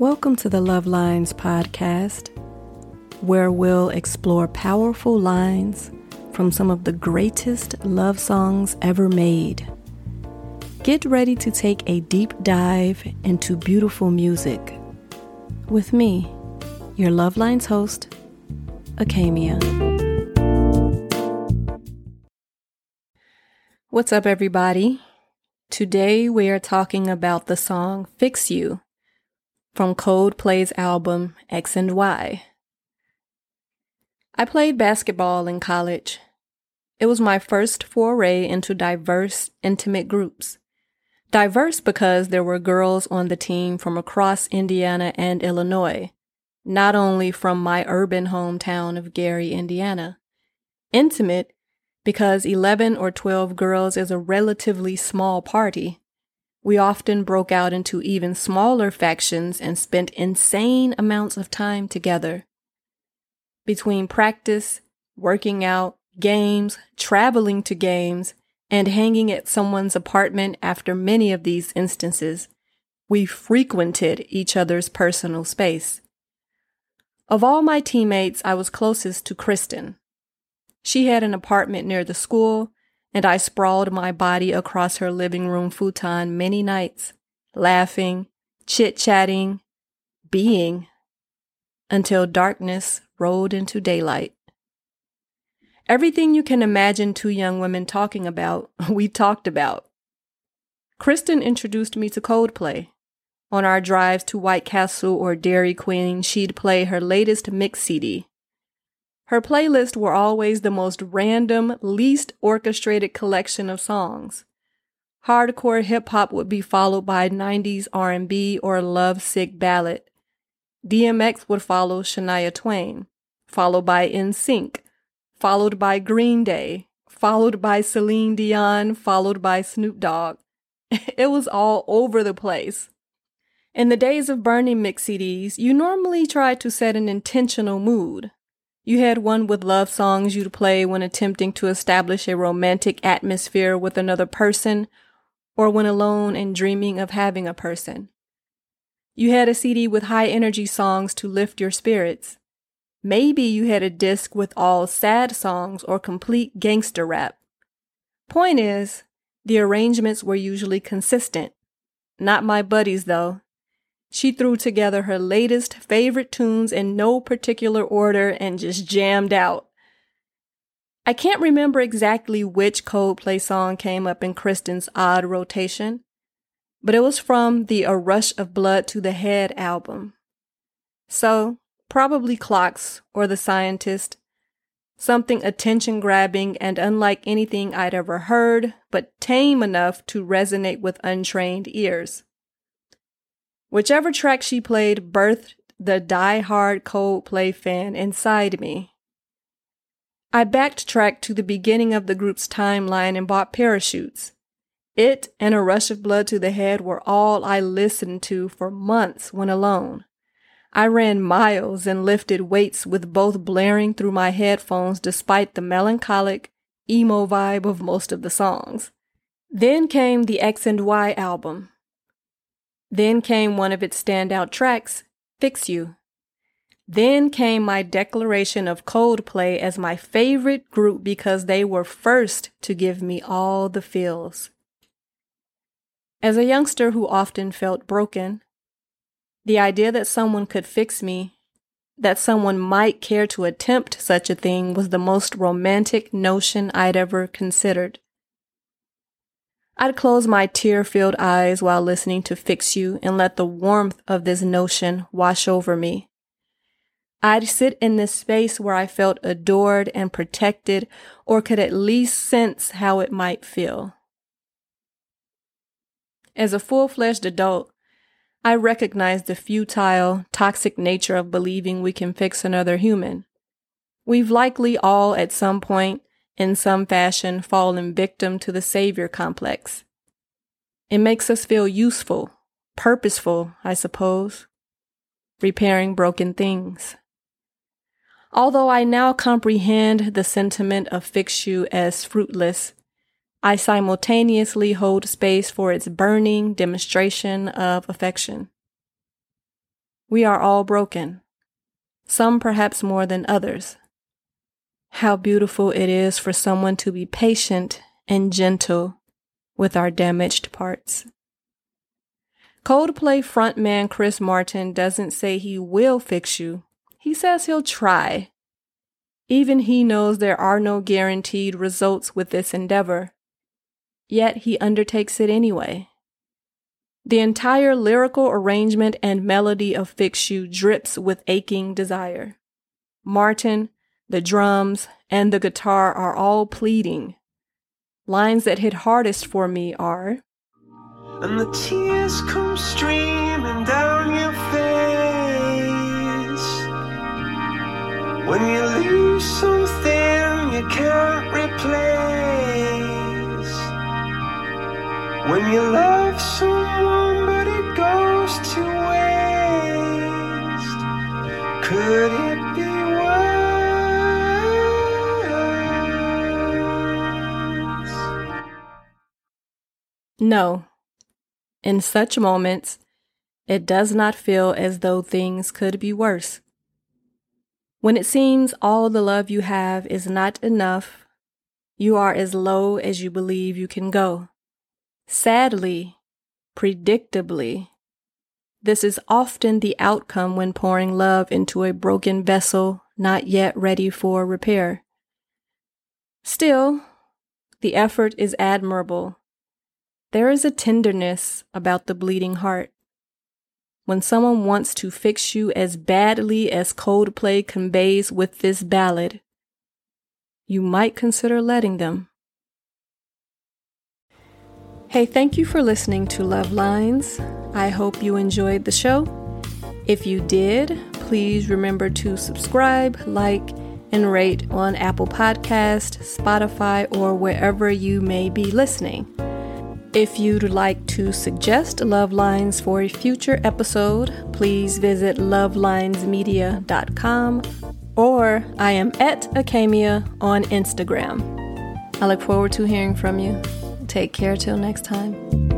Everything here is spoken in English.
Welcome to the Love Lines podcast, where we'll explore powerful lines from some of the greatest love songs ever made. Get ready to take a deep dive into beautiful music with me, your Love Lines host, Akamia. What's up, everybody? Today we are talking about the song Fix You from Coldplay's album X and Y. I played basketball in college. It was my first foray into diverse, intimate groups. Diverse because there were girls on the team from across Indiana and Illinois, not only from my urban hometown of Gary, Indiana. Intimate because 11 or 12 girls is a relatively small party we often broke out into even smaller factions and spent insane amounts of time together. Between practice, working out, games, traveling to games, and hanging at someone's apartment after many of these instances, we frequented each other's personal space. Of all my teammates, I was closest to Kristen. She had an apartment near the school, and I sprawled my body across her living room futon many nights, laughing, chit chatting, being, until darkness rolled into daylight. Everything you can imagine two young women talking about, we talked about. Kristen introduced me to Coldplay. On our drives to White Castle or Dairy Queen, she'd play her latest mix CD, her playlists were always the most random, least orchestrated collection of songs. Hardcore hip hop would be followed by 90s R&B or love sick ballad. DMX would follow Shania Twain, followed by NSYNC, followed by Green Day, followed by Celine Dion, followed by Snoop Dogg. it was all over the place. In the days of burning mix CDs, you normally tried to set an intentional mood, you had one with love songs you'd play when attempting to establish a romantic atmosphere with another person or when alone and dreaming of having a person. You had a CD with high energy songs to lift your spirits. Maybe you had a disc with all sad songs or complete gangster rap. Point is, the arrangements were usually consistent. Not my buddies, though. She threw together her latest favorite tunes in no particular order and just jammed out. I can't remember exactly which Coldplay song came up in Kristen's odd rotation, but it was from the A Rush of Blood to the Head album. So, probably Clocks or The Scientist, something attention grabbing and unlike anything I'd ever heard, but tame enough to resonate with untrained ears. Whichever track she played birthed the die-hard Coldplay fan inside me. I backtracked to the beginning of the group's timeline and bought parachutes. It and a rush of blood to the head were all I listened to for months when alone. I ran miles and lifted weights with both blaring through my headphones despite the melancholic, emo vibe of most of the songs. Then came the X and Y album, then came one of its standout tracks, Fix You. Then came my declaration of Coldplay as my favorite group because they were first to give me all the feels. As a youngster who often felt broken, the idea that someone could fix me, that someone might care to attempt such a thing, was the most romantic notion I'd ever considered. I'd close my tear filled eyes while listening to Fix You and let the warmth of this notion wash over me. I'd sit in this space where I felt adored and protected or could at least sense how it might feel. As a full fledged adult, I recognize the futile, toxic nature of believing we can fix another human. We've likely all at some point in some fashion fallen victim to the savior complex. It makes us feel useful, purposeful, I suppose, repairing broken things. Although I now comprehend the sentiment of fix you as fruitless, I simultaneously hold space for its burning demonstration of affection. We are all broken, some perhaps more than others. How beautiful it is for someone to be patient and gentle with our damaged parts. Coldplay frontman Chris Martin doesn't say he will fix you. He says he'll try. Even he knows there are no guaranteed results with this endeavor. Yet he undertakes it anyway. The entire lyrical arrangement and melody of Fix You drips with aching desire. Martin, the drums, and the guitar are all pleading. Lines that hit hardest for me are And the tears come streaming down your face When you lose something no. In such moments, it does not feel as though things could be worse. When it seems all the love you have is not enough, you are as low as you believe you can go. Sadly, predictably, this is often the outcome when pouring love into a broken vessel not yet ready for repair. Still, the effort is admirable. There is a tenderness about the bleeding heart. When someone wants to fix you as badly as Coldplay conveys with this ballad, you might consider letting them. Hey, thank you for listening to Love Lines. I hope you enjoyed the show. If you did, please remember to subscribe, like, and rate on Apple Podcast, Spotify, or wherever you may be listening. If you'd like to suggest Love Lines for a future episode, please visit lovelinesmedia.com or I am at Acamia on Instagram. I look forward to hearing from you. Take care till next time.